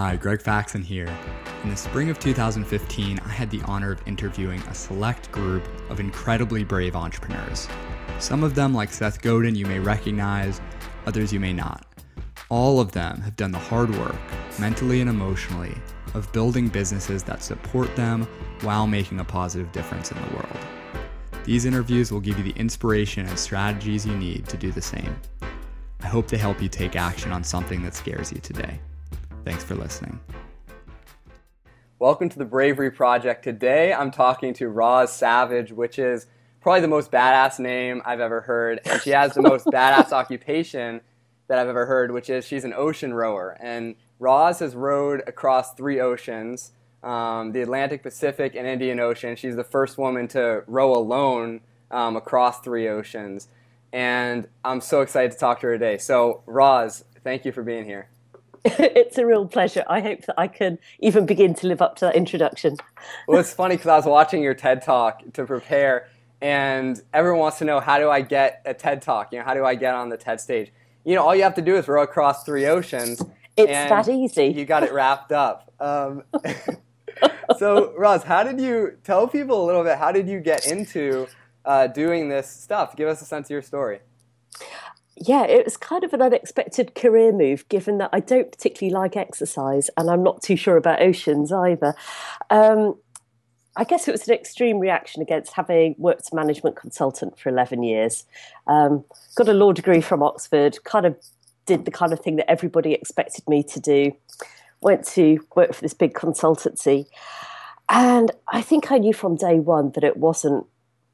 Hi, Greg Faxon here. In the spring of 2015, I had the honor of interviewing a select group of incredibly brave entrepreneurs. Some of them, like Seth Godin, you may recognize, others you may not. All of them have done the hard work, mentally and emotionally, of building businesses that support them while making a positive difference in the world. These interviews will give you the inspiration and strategies you need to do the same. I hope they help you take action on something that scares you today. Thanks for listening. Welcome to the Bravery Project. Today I'm talking to Roz Savage, which is probably the most badass name I've ever heard. And she has the most badass occupation that I've ever heard, which is she's an ocean rower. And Roz has rowed across three oceans um, the Atlantic, Pacific, and Indian Ocean. She's the first woman to row alone um, across three oceans. And I'm so excited to talk to her today. So, Roz, thank you for being here. it's a real pleasure. I hope that I can even begin to live up to that introduction. well, it's funny because I was watching your TED talk to prepare, and everyone wants to know how do I get a TED talk? You know, how do I get on the TED stage? You know, all you have to do is row across three oceans. It's that easy. You got it wrapped up. Um, so, Roz, how did you tell people a little bit? How did you get into uh, doing this stuff? Give us a sense of your story yeah, it was kind of an unexpected career move, given that I don't particularly like exercise and I'm not too sure about oceans either. Um, I guess it was an extreme reaction against having worked as a management consultant for 11 years. Um, got a law degree from Oxford, kind of did the kind of thing that everybody expected me to do. Went to work for this big consultancy. And I think I knew from day one that it wasn't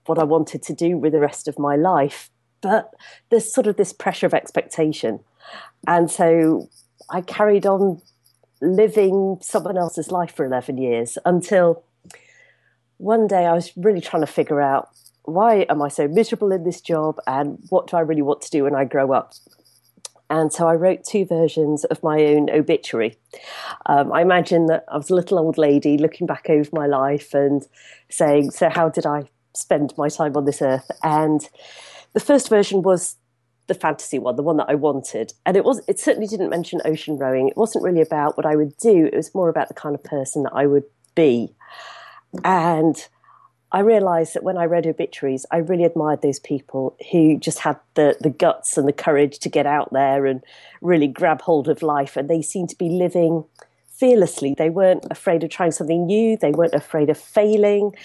what I wanted to do with the rest of my life but there's sort of this pressure of expectation. And so I carried on living someone else's life for 11 years until one day I was really trying to figure out why am I so miserable in this job and what do I really want to do when I grow up? And so I wrote two versions of my own obituary. Um, I imagine that I was a little old lady looking back over my life and saying, So, how did I spend my time on this earth? And the first version was the fantasy one, the one that I wanted, and it was it certainly didn't mention ocean rowing. It wasn't really about what I would do. It was more about the kind of person that I would be. And I realized that when I read obituaries, I really admired those people who just had the, the guts and the courage to get out there and really grab hold of life. And they seemed to be living fearlessly. They weren't afraid of trying something new, they weren't afraid of failing,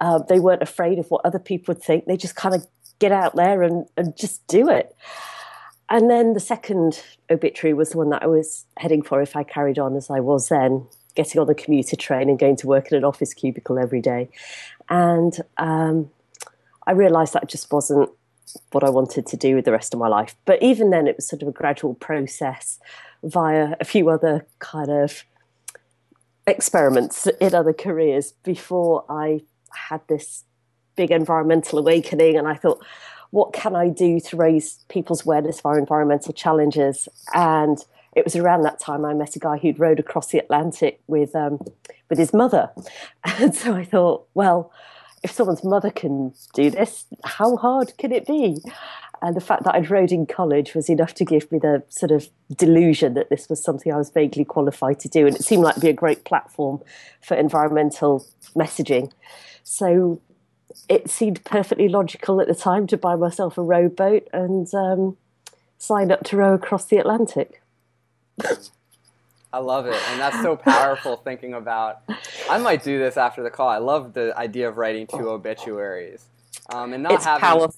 uh, they weren't afraid of what other people would think. They just kind of get out there and, and just do it. And then the second obituary was the one that I was heading for if I carried on as I was then, getting on the commuter train and going to work in an office cubicle every day. And um, I realised that just wasn't what I wanted to do with the rest of my life. But even then, it was sort of a gradual process via a few other kind of experiments in other careers before I had this big environmental awakening, and I thought, what can I do to raise people's awareness of our environmental challenges? And it was around that time I met a guy who'd rowed across the Atlantic with um, with his mother, and so I thought, well, if someone's mother can do this, how hard can it be? And the fact that I'd rowed in college was enough to give me the sort of delusion that this was something I was vaguely qualified to do, and it seemed like be a great platform for environmental messaging. So it seemed perfectly logical at the time to buy myself a rowboat and um, sign up to row across the Atlantic. I love it, and that's so powerful. thinking about, I might do this after the call. I love the idea of writing two obituaries, um, and not it's having. Powerful.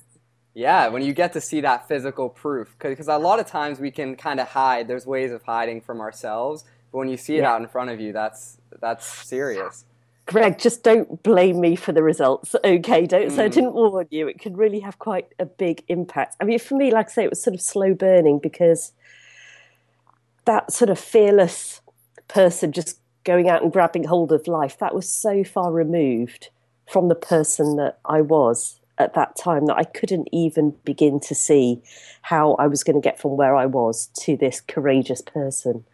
Yeah, when you get to see that physical proof, because a lot of times we can kind of hide. There's ways of hiding from ourselves, but when you see it yeah. out in front of you, that's that's serious. Greg, just don't blame me for the results. Okay, don't mm. say I didn't warn you. It could really have quite a big impact. I mean, for me, like I say, it was sort of slow burning because that sort of fearless person just going out and grabbing hold of life, that was so far removed from the person that I was at that time that I couldn't even begin to see how I was going to get from where I was to this courageous person.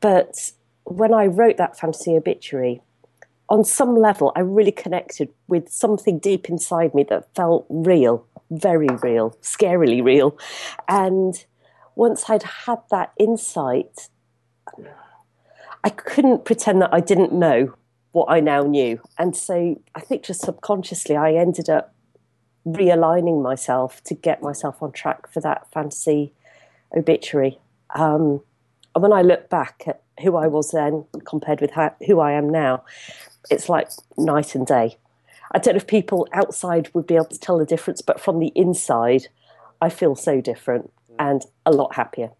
But when I wrote that fantasy obituary, on some level, I really connected with something deep inside me that felt real, very real, scarily real. And once I'd had that insight, I couldn't pretend that I didn't know what I now knew. And so I think just subconsciously, I ended up realigning myself to get myself on track for that fantasy obituary. Um, and when I look back at who I was then compared with how, who I am now, it's like night and day. I don't know if people outside would be able to tell the difference, but from the inside, I feel so different mm. and a lot happier.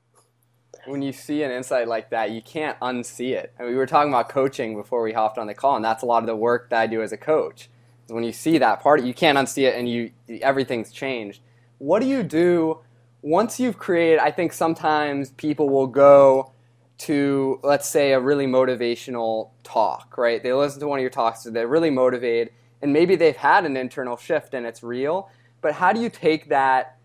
When you see an insight like that, you can't unsee it. And we were talking about coaching before we hopped on the call, and that's a lot of the work that I do as a coach. When you see that part, you can't unsee it, and you everything's changed. What do you do once you've created? I think sometimes people will go to let's say a really motivational talk, right? They listen to one of your talks, so they're really motivated, and maybe they've had an internal shift and it's real. But how do you take that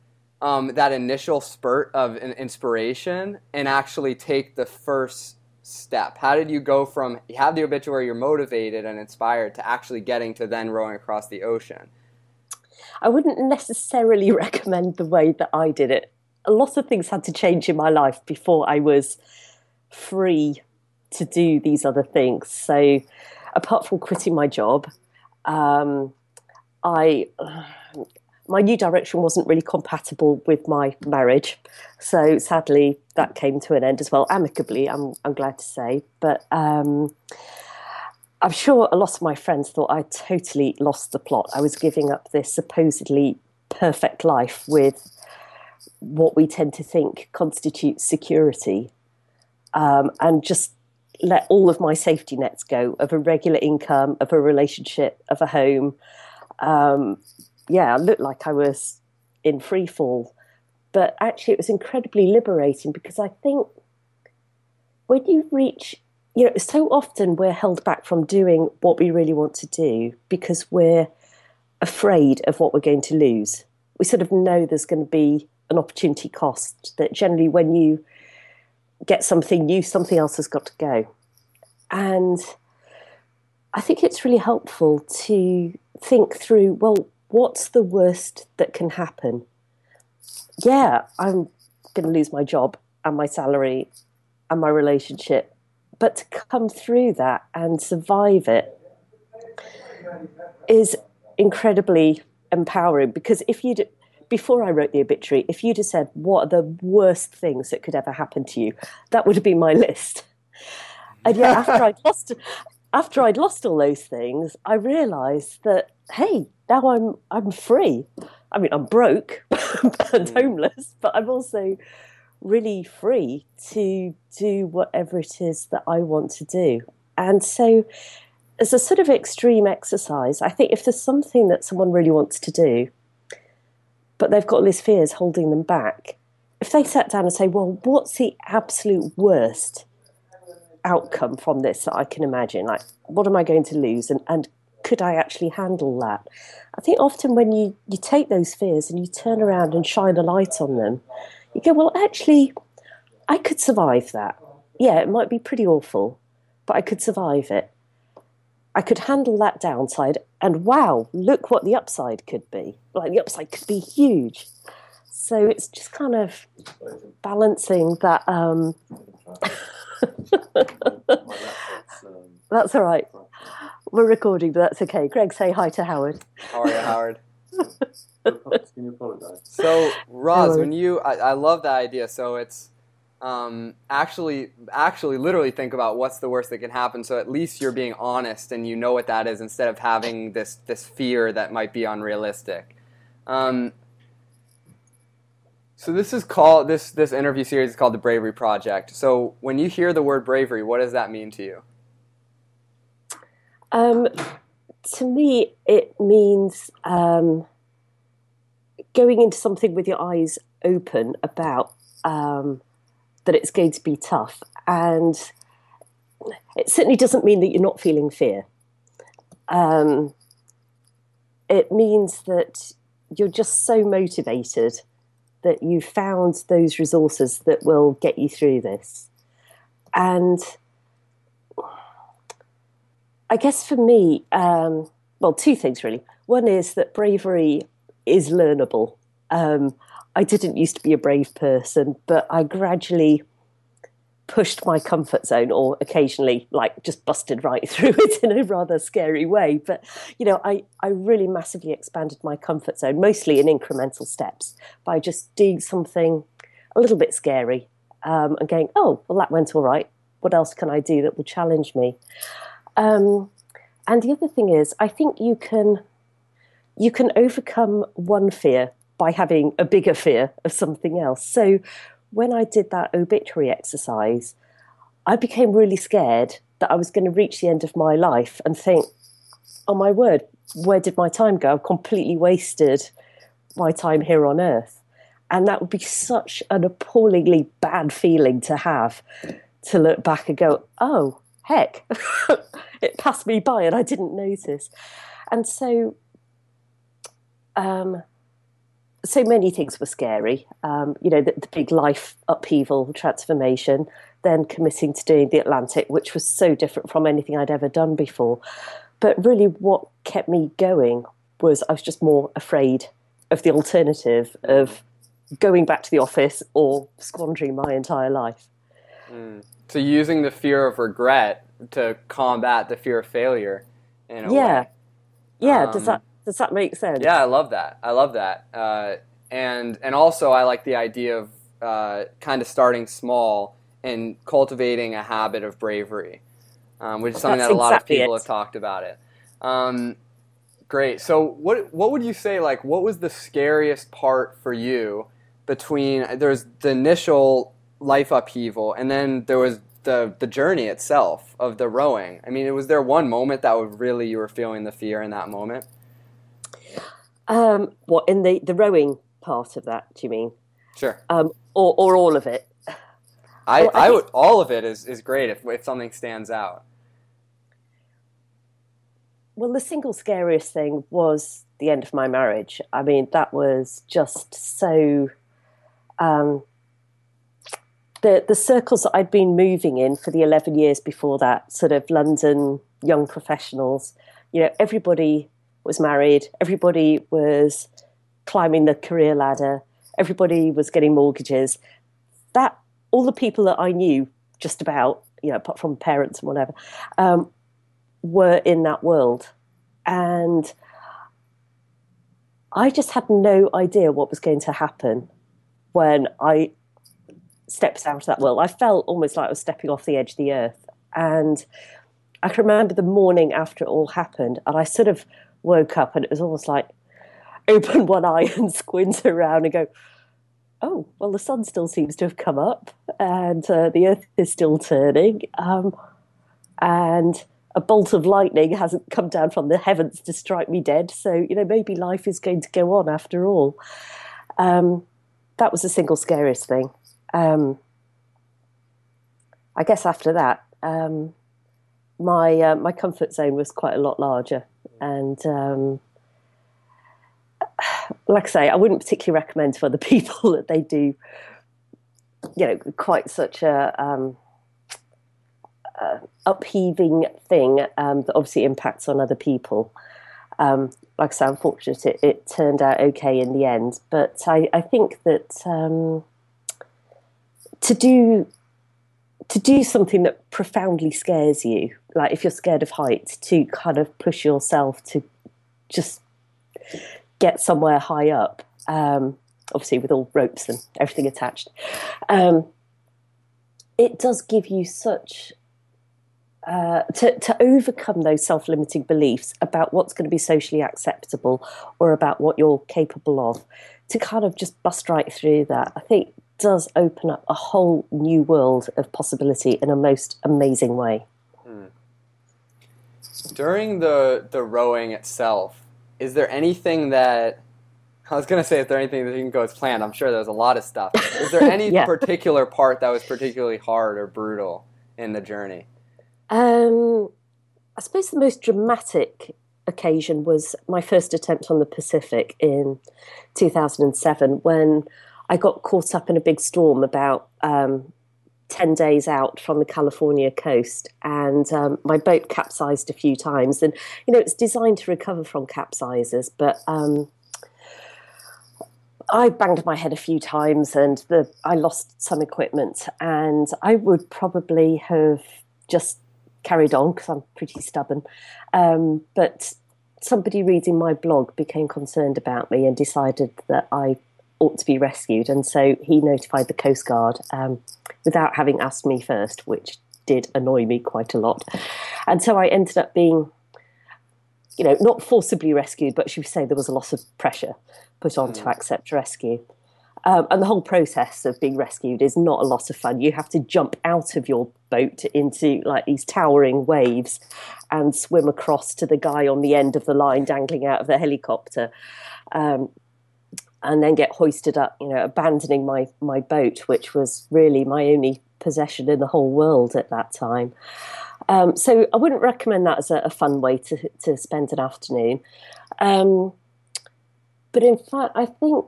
um, that initial spurt of an inspiration and actually take the first step? How did you go from you have the obituary, you're motivated and inspired, to actually getting to then rowing across the ocean? I wouldn't necessarily recommend the way that I did it. A lot of things had to change in my life before I was free to do these other things. So, apart from quitting my job, um, I my new direction wasn't really compatible with my marriage, so sadly that came to an end as well, amicably. I'm I'm glad to say, but. Um, I'm sure a lot of my friends thought I totally lost the plot. I was giving up this supposedly perfect life with what we tend to think constitutes security um, and just let all of my safety nets go of a regular income, of a relationship, of a home. Um, yeah, I looked like I was in free fall. But actually, it was incredibly liberating because I think when you reach, you know, so often we're held back from doing what we really want to do because we're afraid of what we're going to lose. We sort of know there's going to be an opportunity cost that generally when you get something new, something else has got to go. And I think it's really helpful to think through well, what's the worst that can happen? Yeah, I'm going to lose my job and my salary and my relationship, but to come through that and survive it is incredibly empowering because if you before I wrote the obituary, if you'd have said, What are the worst things that could ever happen to you? that would have been my list. And yet, after I'd lost, after I'd lost all those things, I realised that hey, now I'm I'm free. I mean, I'm broke and hmm. homeless, but I'm also really free to do whatever it is that I want to do. And so, as a sort of extreme exercise, I think if there's something that someone really wants to do, but they've got all these fears holding them back. If they sat down and say, well, what's the absolute worst outcome from this that I can imagine? Like, what am I going to lose? And, and could I actually handle that? I think often when you, you take those fears and you turn around and shine a light on them, you go, well, actually, I could survive that. Yeah, it might be pretty awful, but I could survive it. I could handle that downside, and wow, look what the upside could be. Like the upside could be huge. So it's just kind of balancing that. Um... that's all right. We're recording, but that's okay. Greg, say hi to Howard. How are you, Howard? so, Roz, when you, I, I love that idea. So it's um, actually actually literally think about what's the worst that can happen. So at least you're being honest and you know what that is instead of having this this fear that might be unrealistic. Um, so this is called this this interview series is called the bravery project. So when you hear the word bravery what does that mean to you? Um, to me it means um, going into something with your eyes open about um, that it's going to be tough. And it certainly doesn't mean that you're not feeling fear. Um, it means that you're just so motivated that you found those resources that will get you through this. And I guess for me, um, well, two things really. One is that bravery is learnable. Um, I didn't used to be a brave person, but I gradually pushed my comfort zone or occasionally like just busted right through it in a rather scary way. But you know i i really massively expanded my comfort zone mostly in incremental steps by just doing something a little bit scary um, and going oh well that went all right. What else can i do that will challenge me? Um, and the other thing is i think you can you can overcome one fear by having a bigger fear of something else so when I did that obituary exercise, I became really scared that I was going to reach the end of my life and think, oh my word, where did my time go? I've completely wasted my time here on earth. And that would be such an appallingly bad feeling to have to look back and go, oh, heck, it passed me by and I didn't notice. And so um, so many things were scary. Um, you know, the, the, big life upheaval, transformation, then committing to doing the Atlantic, which was so different from anything I'd ever done before. But really, what kept me going was I was just more afraid of the alternative of going back to the office or squandering my entire life. Mm. So, using the fear of regret to combat the fear of failure. yeah. Way. Yeah. Um, does that does that make sense? Yeah, I love that. I love that. Uh, and and also, I like the idea of uh, kind of starting small and cultivating a habit of bravery, um, which is something That's that a lot exactly of people it. have talked about it. Um, great. So, what what would you say? Like, what was the scariest part for you between there's the initial life upheaval, and then there was the the journey itself of the rowing? I mean, was there one moment that was really you were feeling the fear in that moment? Um, what in the the rowing part of that? Do you mean? Sure. Um, or or all of it? I, well, I, I would all of it is, is great if if something stands out. Well, the single scariest thing was the end of my marriage. I mean, that was just so. Um, the the circles that I'd been moving in for the eleven years before that, sort of London young professionals, you know, everybody was married, everybody was climbing the career ladder, everybody was getting mortgages. That all the people that I knew just about, you know, apart from parents and whatever, um, were in that world. And I just had no idea what was going to happen when I stepped out of that world. I felt almost like I was stepping off the edge of the earth. And I can remember the morning after it all happened, and I sort of woke up and it was almost like open one eye and squint around and go, oh, well, the sun still seems to have come up and uh, the earth is still turning. Um, and a bolt of lightning hasn't come down from the heavens to strike me dead. So, you know, maybe life is going to go on after all. Um, that was the single scariest thing. Um, I guess after that, um, my uh, my comfort zone was quite a lot larger and um, like I say, I wouldn't particularly recommend to other people that they do, you know, quite such a, um, uh, upheaving thing um, that obviously impacts on other people. Um, like I say, unfortunately, it, it, turned out okay in the end. But I, I think that um, to do to do something that profoundly scares you, like if you're scared of heights, to kind of push yourself to just get somewhere high up, um, obviously with all ropes and everything attached. Um, it does give you such uh, to, to overcome those self limiting beliefs about what's going to be socially acceptable or about what you're capable of, to kind of just bust right through that. I think does open up a whole new world of possibility in a most amazing way. Hmm. During the the rowing itself, is there anything that I was going to say, is there anything that didn't go as planned? I'm sure there's a lot of stuff. Is there any yeah. particular part that was particularly hard or brutal in the journey? Um, I suppose the most dramatic occasion was my first attempt on the Pacific in 2007 when I got caught up in a big storm about um, 10 days out from the California coast, and um, my boat capsized a few times. And, you know, it's designed to recover from capsizes, but um, I banged my head a few times and the, I lost some equipment, and I would probably have just carried on because I'm pretty stubborn. Um, but somebody reading my blog became concerned about me and decided that I ought to be rescued, and so he notified the Coast Guard um, without having asked me first, which did annoy me quite a lot. And so I ended up being, you know, not forcibly rescued, but should we say there was a lot of pressure put on mm. to accept rescue. Um, and the whole process of being rescued is not a lot of fun. You have to jump out of your boat into like these towering waves and swim across to the guy on the end of the line dangling out of the helicopter. Um, and then get hoisted up, you know, abandoning my, my boat, which was really my only possession in the whole world at that time. Um, so I wouldn't recommend that as a, a, fun way to, to spend an afternoon. Um, but in fact, I think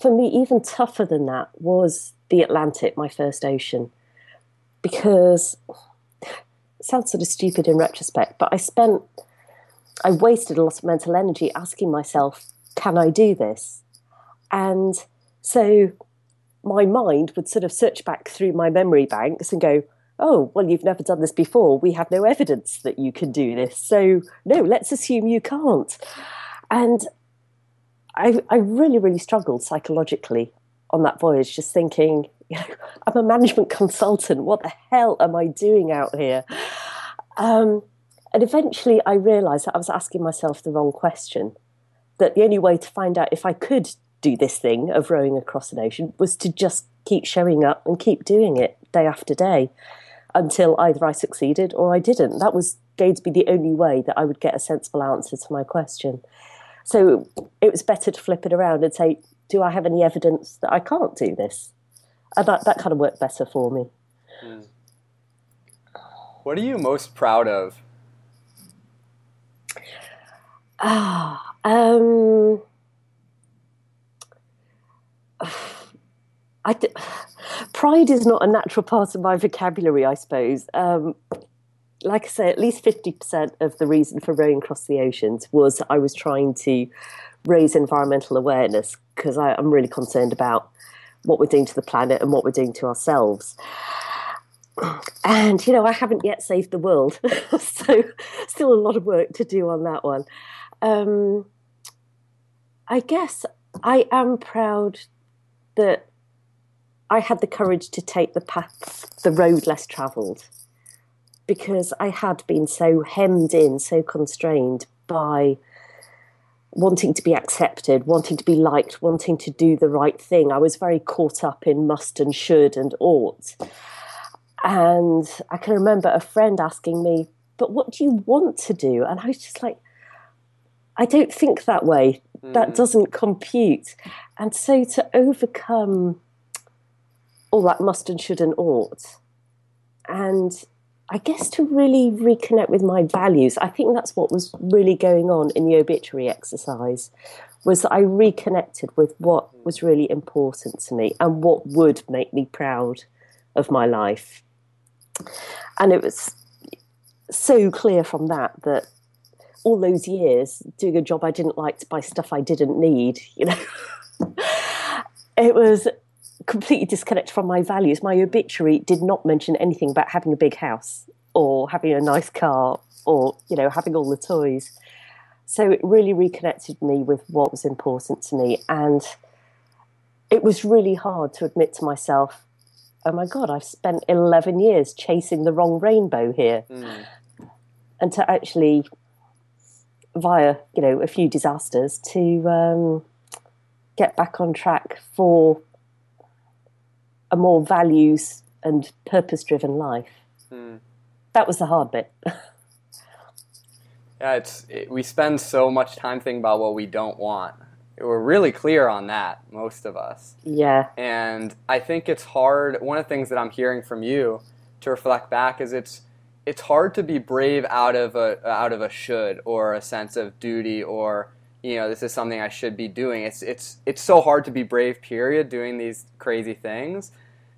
for me, even tougher than that was the Atlantic, my first ocean, because it sounds sort of stupid in retrospect, but I spent, I wasted a lot of mental energy asking myself, can I do this? And so my mind would sort of search back through my memory banks and go, oh, well, you've never done this before. We have no evidence that you can do this. So, no, let's assume you can't. And I, I really, really struggled psychologically on that voyage, just thinking, you know, I'm a management consultant. What the hell am I doing out here? Um, and eventually I realized that I was asking myself the wrong question. That the only way to find out if I could do this thing of rowing across an ocean was to just keep showing up and keep doing it day after day until either I succeeded or I didn't. That was going to be the only way that I would get a sensible answer to my question. So it was better to flip it around and say, do I have any evidence that I can't do this? And that, that kind of worked better for me. Mm. What are you most proud of? Ah, um, I d- pride is not a natural part of my vocabulary, I suppose. Um, like I say, at least 50% of the reason for rowing across the oceans was I was trying to raise environmental awareness because I'm really concerned about what we're doing to the planet and what we're doing to ourselves. And, you know, I haven't yet saved the world. so, still a lot of work to do on that one. Um, I guess I am proud that I had the courage to take the path, the road less travelled because I had been so hemmed in, so constrained by wanting to be accepted, wanting to be liked, wanting to do the right thing. I was very caught up in must and should and ought. And I can remember a friend asking me, But what do you want to do? And I was just like, I don't think that way. Mm. That doesn't compute. And so to overcome all that must and should and ought, and I guess to really reconnect with my values. I think that's what was really going on in the obituary exercise was that I reconnected with what was really important to me and what would make me proud of my life. And it was so clear from that that all those years doing a job I didn't like to buy stuff I didn't need, you know, it was completely disconnected from my values. My obituary did not mention anything about having a big house or having a nice car or, you know, having all the toys. So it really reconnected me with what was important to me. And it was really hard to admit to myself, oh my God, I've spent 11 years chasing the wrong rainbow here. Mm. And to actually, via, you know, a few disasters, to um, get back on track for a more values and purpose driven life. Mm. That was the hard bit. yeah, it's it, we spend so much time thinking about what we don't want. We're really clear on that, most of us. Yeah. And I think it's hard. One of the things that I'm hearing from you to reflect back is it's it's hard to be brave out of a out of a should or a sense of duty or you know this is something I should be doing. It's it's it's so hard to be brave. Period. Doing these crazy things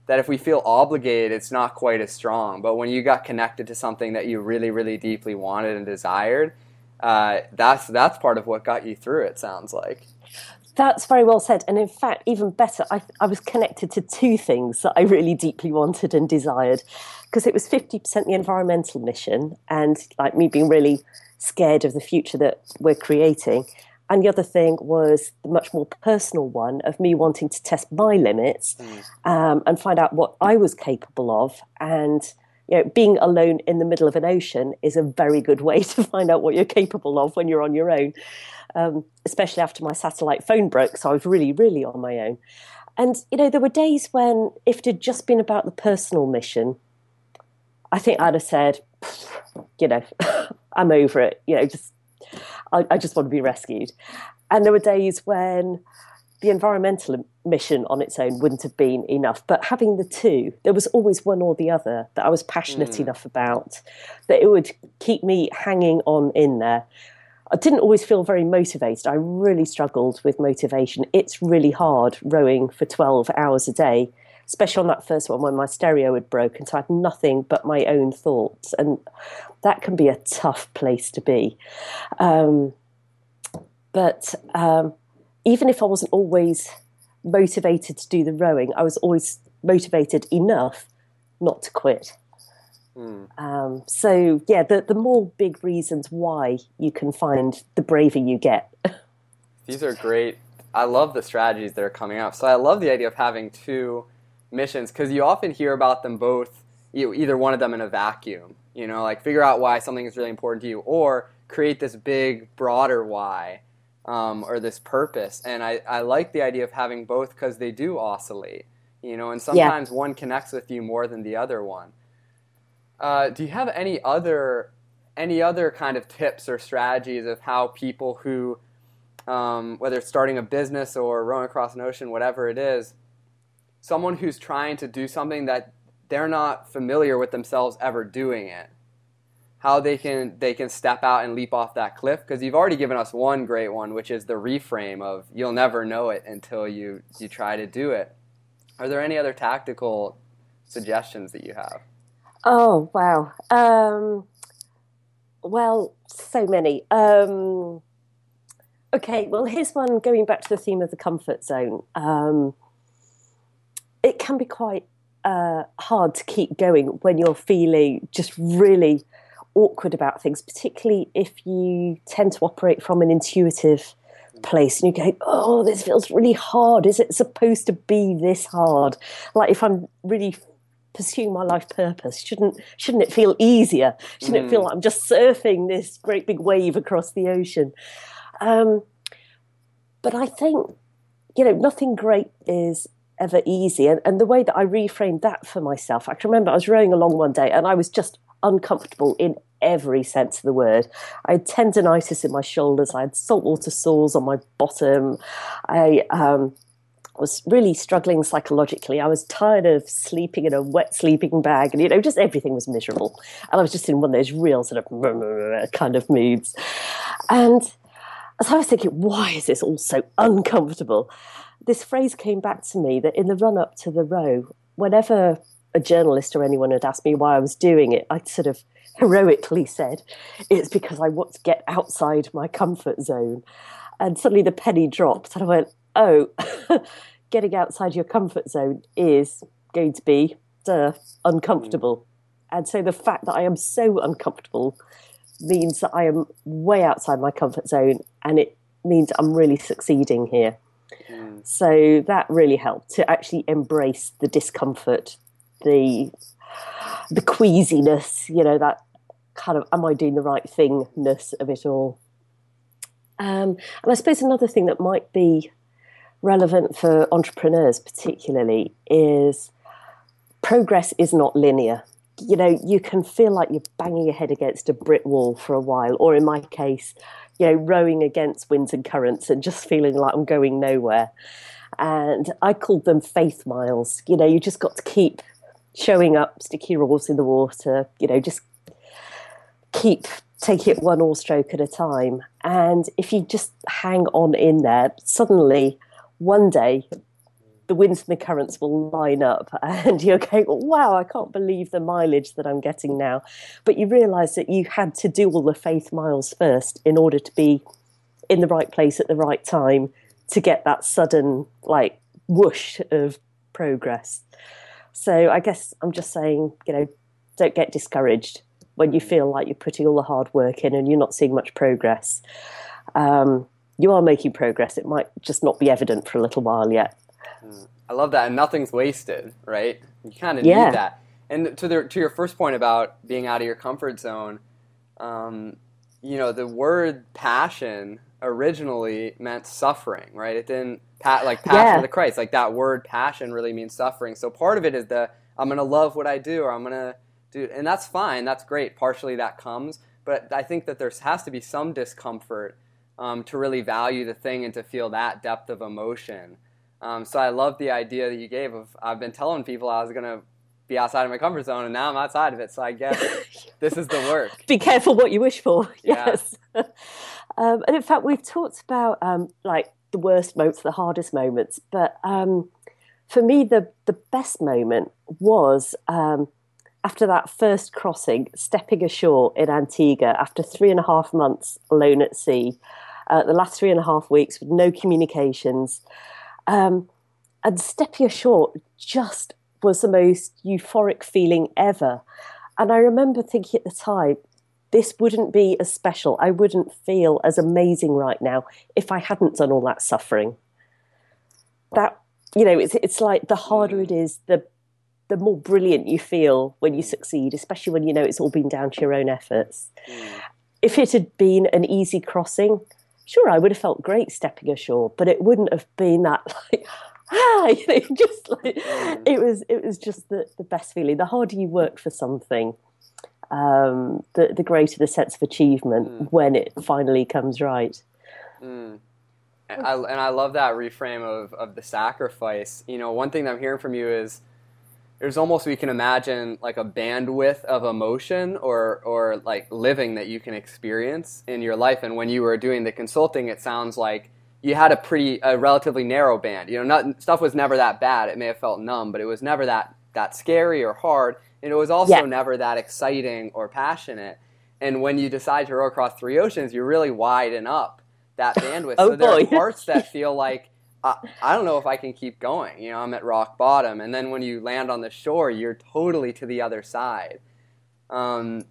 that if we feel obligated, it's not quite as strong. But when you got connected to something that you really really deeply wanted and desired, uh, that's that's part of what got you through. It sounds like. That's very well said. And in fact, even better, I, I was connected to two things that I really deeply wanted and desired. Because it was 50% the environmental mission, and like me being really scared of the future that we're creating. And the other thing was the much more personal one of me wanting to test my limits mm. um, and find out what I was capable of. And you know, being alone in the middle of an ocean is a very good way to find out what you're capable of when you're on your own, um, especially after my satellite phone broke. So I was really, really on my own. And, you know, there were days when if it had just been about the personal mission, I think I'd have said, you know, I'm over it. You know, just I, I just want to be rescued. And there were days when the environmental mission on its own wouldn't have been enough. But having the two, there was always one or the other that I was passionate mm. enough about that it would keep me hanging on in there. I didn't always feel very motivated. I really struggled with motivation. It's really hard rowing for 12 hours a day, especially on that first one when my stereo had broken. So I had nothing but my own thoughts. And that can be a tough place to be. Um, but um, even if I wasn't always motivated to do the rowing, I was always motivated enough not to quit. Mm. Um, so yeah, the the more big reasons why you can find, the braver you get. These are great. I love the strategies that are coming up. So I love the idea of having two missions because you often hear about them both, you, either one of them in a vacuum. You know, like figure out why something is really important to you, or create this big, broader why, um, or this purpose. And I, I like the idea of having both because they do oscillate. You know, and sometimes yeah. one connects with you more than the other one. Uh, do you have any other any other kind of tips or strategies of how people who um, whether it's starting a business or rowing across an ocean, whatever it is, someone who's trying to do something that they're not familiar with themselves ever doing it how they can they can step out and leap off that cliff? Because you've already given us one great one which is the reframe of you'll never know it until you you try to do it. Are there any other tactical suggestions that you have oh wow um, well so many um, okay well here's one going back to the theme of the comfort zone um, it can be quite uh, hard to keep going when you're feeling just really awkward about things, particularly if you tend to operate from an intuitive place and you go, oh, this feels really hard. Is it supposed to be this hard? Like if I'm really pursuing my life purpose, shouldn't shouldn't it feel easier? Shouldn't mm. it feel mm. like I'm just surfing this great big wave across the ocean? Um, but I think, you know, nothing great is ever easy. And, and the way that I reframed that for myself, I can remember I was rowing along one day and I was just uncomfortable in every sense of the word. I had tendonitis in my shoulders. I had saltwater sores on my bottom. I um, was really struggling psychologically. I was tired of sleeping in a wet sleeping bag, and you know, just everything was miserable. And I was just in one of those real sort of kind of moods. And as I was thinking, why is this all so uncomfortable? This phrase came back to me that in the run up to the row, whenever a journalist or anyone had asked me why I was doing it, I'd sort of heroically said, It's because I want to get outside my comfort zone. And suddenly the penny dropped, and I went, Oh, getting outside your comfort zone is going to be duh, uncomfortable. And so the fact that I am so uncomfortable means that I am way outside my comfort zone, and it means I'm really succeeding here. Mm. So that really helped to actually embrace the discomfort the the queasiness, you know, that kind of am I doing the right thingness of it all. Um, and I suppose another thing that might be relevant for entrepreneurs, particularly, is progress is not linear. You know, you can feel like you're banging your head against a brick wall for a while, or in my case, you know, rowing against winds and currents and just feeling like I'm going nowhere. And I called them faith miles. You know, you just got to keep showing up, stick your oars in the water, you know, just keep taking it one oar stroke at a time. And if you just hang on in there, suddenly one day the winds and the currents will line up and you're going, wow, I can't believe the mileage that I'm getting now. But you realize that you had to do all the faith miles first in order to be in the right place at the right time to get that sudden like whoosh of progress. So I guess I'm just saying, you know, don't get discouraged when you feel like you're putting all the hard work in and you're not seeing much progress. Um, you are making progress. It might just not be evident for a little while yet. I love that, and nothing's wasted, right? You kind of yeah. need that. And to the, to your first point about being out of your comfort zone, um, you know, the word passion originally meant suffering, right? It didn't pa- like passion yeah. of the Christ. Like that word passion really means suffering. So part of it is the I'm gonna love what I do, or I'm gonna do, and that's fine. That's great. Partially that comes, but I think that there has to be some discomfort um, to really value the thing and to feel that depth of emotion. Um, so I love the idea that you gave of I've been telling people I was gonna be outside of my comfort zone, and now I'm outside of it. So I guess this is the work. Be careful what you wish for. Yes. Yeah. um, and in fact, we've talked about um, like the worst moments, the hardest moments, but um, for me, the the best moment was um, after that first crossing, stepping ashore in Antigua after three and a half months alone at sea. Uh, the last three and a half weeks with no communications. Um, and stepping ashore just was the most euphoric feeling ever. And I remember thinking at the time, this wouldn't be as special. I wouldn't feel as amazing right now if I hadn't done all that suffering. That you know, it's it's like the harder it is, the the more brilliant you feel when you succeed, especially when you know it's all been down to your own efforts. Mm. If it had been an easy crossing, sure, I would have felt great stepping ashore, but it wouldn't have been that like ah, you know, just like mm. it was. It was just the, the best feeling. The harder you work for something, um, the the greater the sense of achievement mm. when it finally comes right. Mm. And I, and I love that reframe of, of the sacrifice. You know, one thing that I'm hearing from you is there's almost we can imagine like a bandwidth of emotion or or like living that you can experience in your life. And when you were doing the consulting, it sounds like you had a pretty a relatively narrow band. You know, not, stuff was never that bad. It may have felt numb, but it was never that that scary or hard, and it was also yeah. never that exciting or passionate. And when you decide to row across three oceans, you really widen up that bandwidth. oh, so there boy. are parts that feel like I, don't know if I can keep going. You know, I'm at rock bottom, and then when you land on the shore, you're totally to the other side. Um,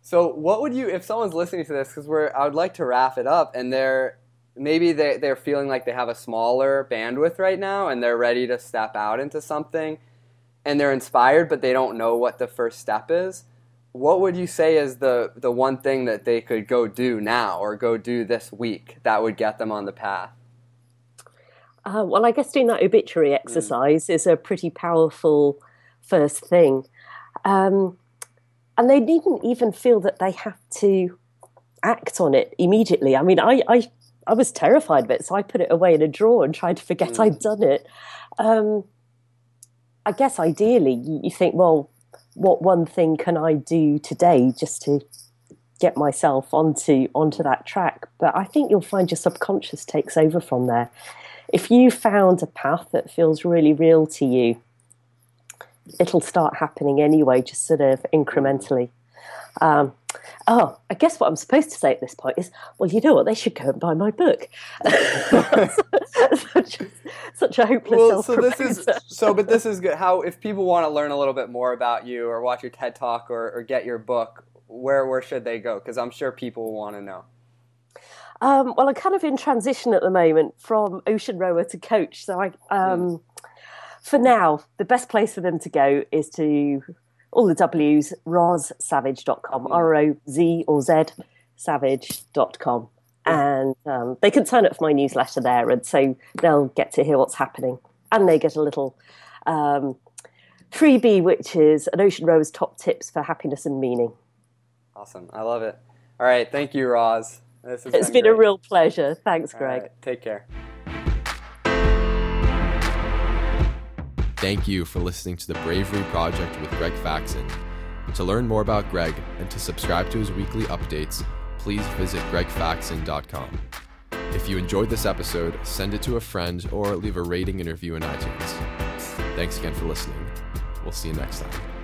so, what would you, if someone's listening to this, because we're, I would like to wrap it up, and they're maybe they, they're feeling like they have a smaller bandwidth right now and they're ready to step out into something and they're inspired but they don't know what the first step is what would you say is the, the one thing that they could go do now or go do this week that would get them on the path uh, well i guess doing that obituary hmm. exercise mm. is a pretty powerful first thing um, and they needn't even feel that they have to act on it immediately. I mean, I, I I was terrified of it, so I put it away in a drawer and tried to forget mm. I'd done it. Um, I guess ideally, you, you think, well, what one thing can I do today just to get myself onto onto that track? But I think you'll find your subconscious takes over from there. If you found a path that feels really real to you, it'll start happening anyway, just sort of incrementally. Um, oh, I guess what I'm supposed to say at this point is, well, you know what? They should go and buy my book. such, such, a hopeless. Well, so this is so, but this is good. How if people want to learn a little bit more about you, or watch your TED talk, or, or get your book, where where should they go? Because I'm sure people want to know. Um, well, I'm kind of in transition at the moment from ocean rower to coach. So I, um, for now, the best place for them to go is to all the W's, rozsavage.com, mm. R O Z or Z savage.com. And um, they can sign up for my newsletter there, and so they'll get to hear what's happening. And they get a little um, freebie, which is an Ocean Rower's top tips for happiness and meaning. Awesome. I love it. All right. Thank you, Roz. This has it's been, been a real pleasure. Thanks, Greg. Right, take care. Thank you for listening to the Bravery Project with Greg Faxon. To learn more about Greg and to subscribe to his weekly updates, please visit gregfaxon.com. If you enjoyed this episode, send it to a friend or leave a rating and review in iTunes. Thanks again for listening. We'll see you next time.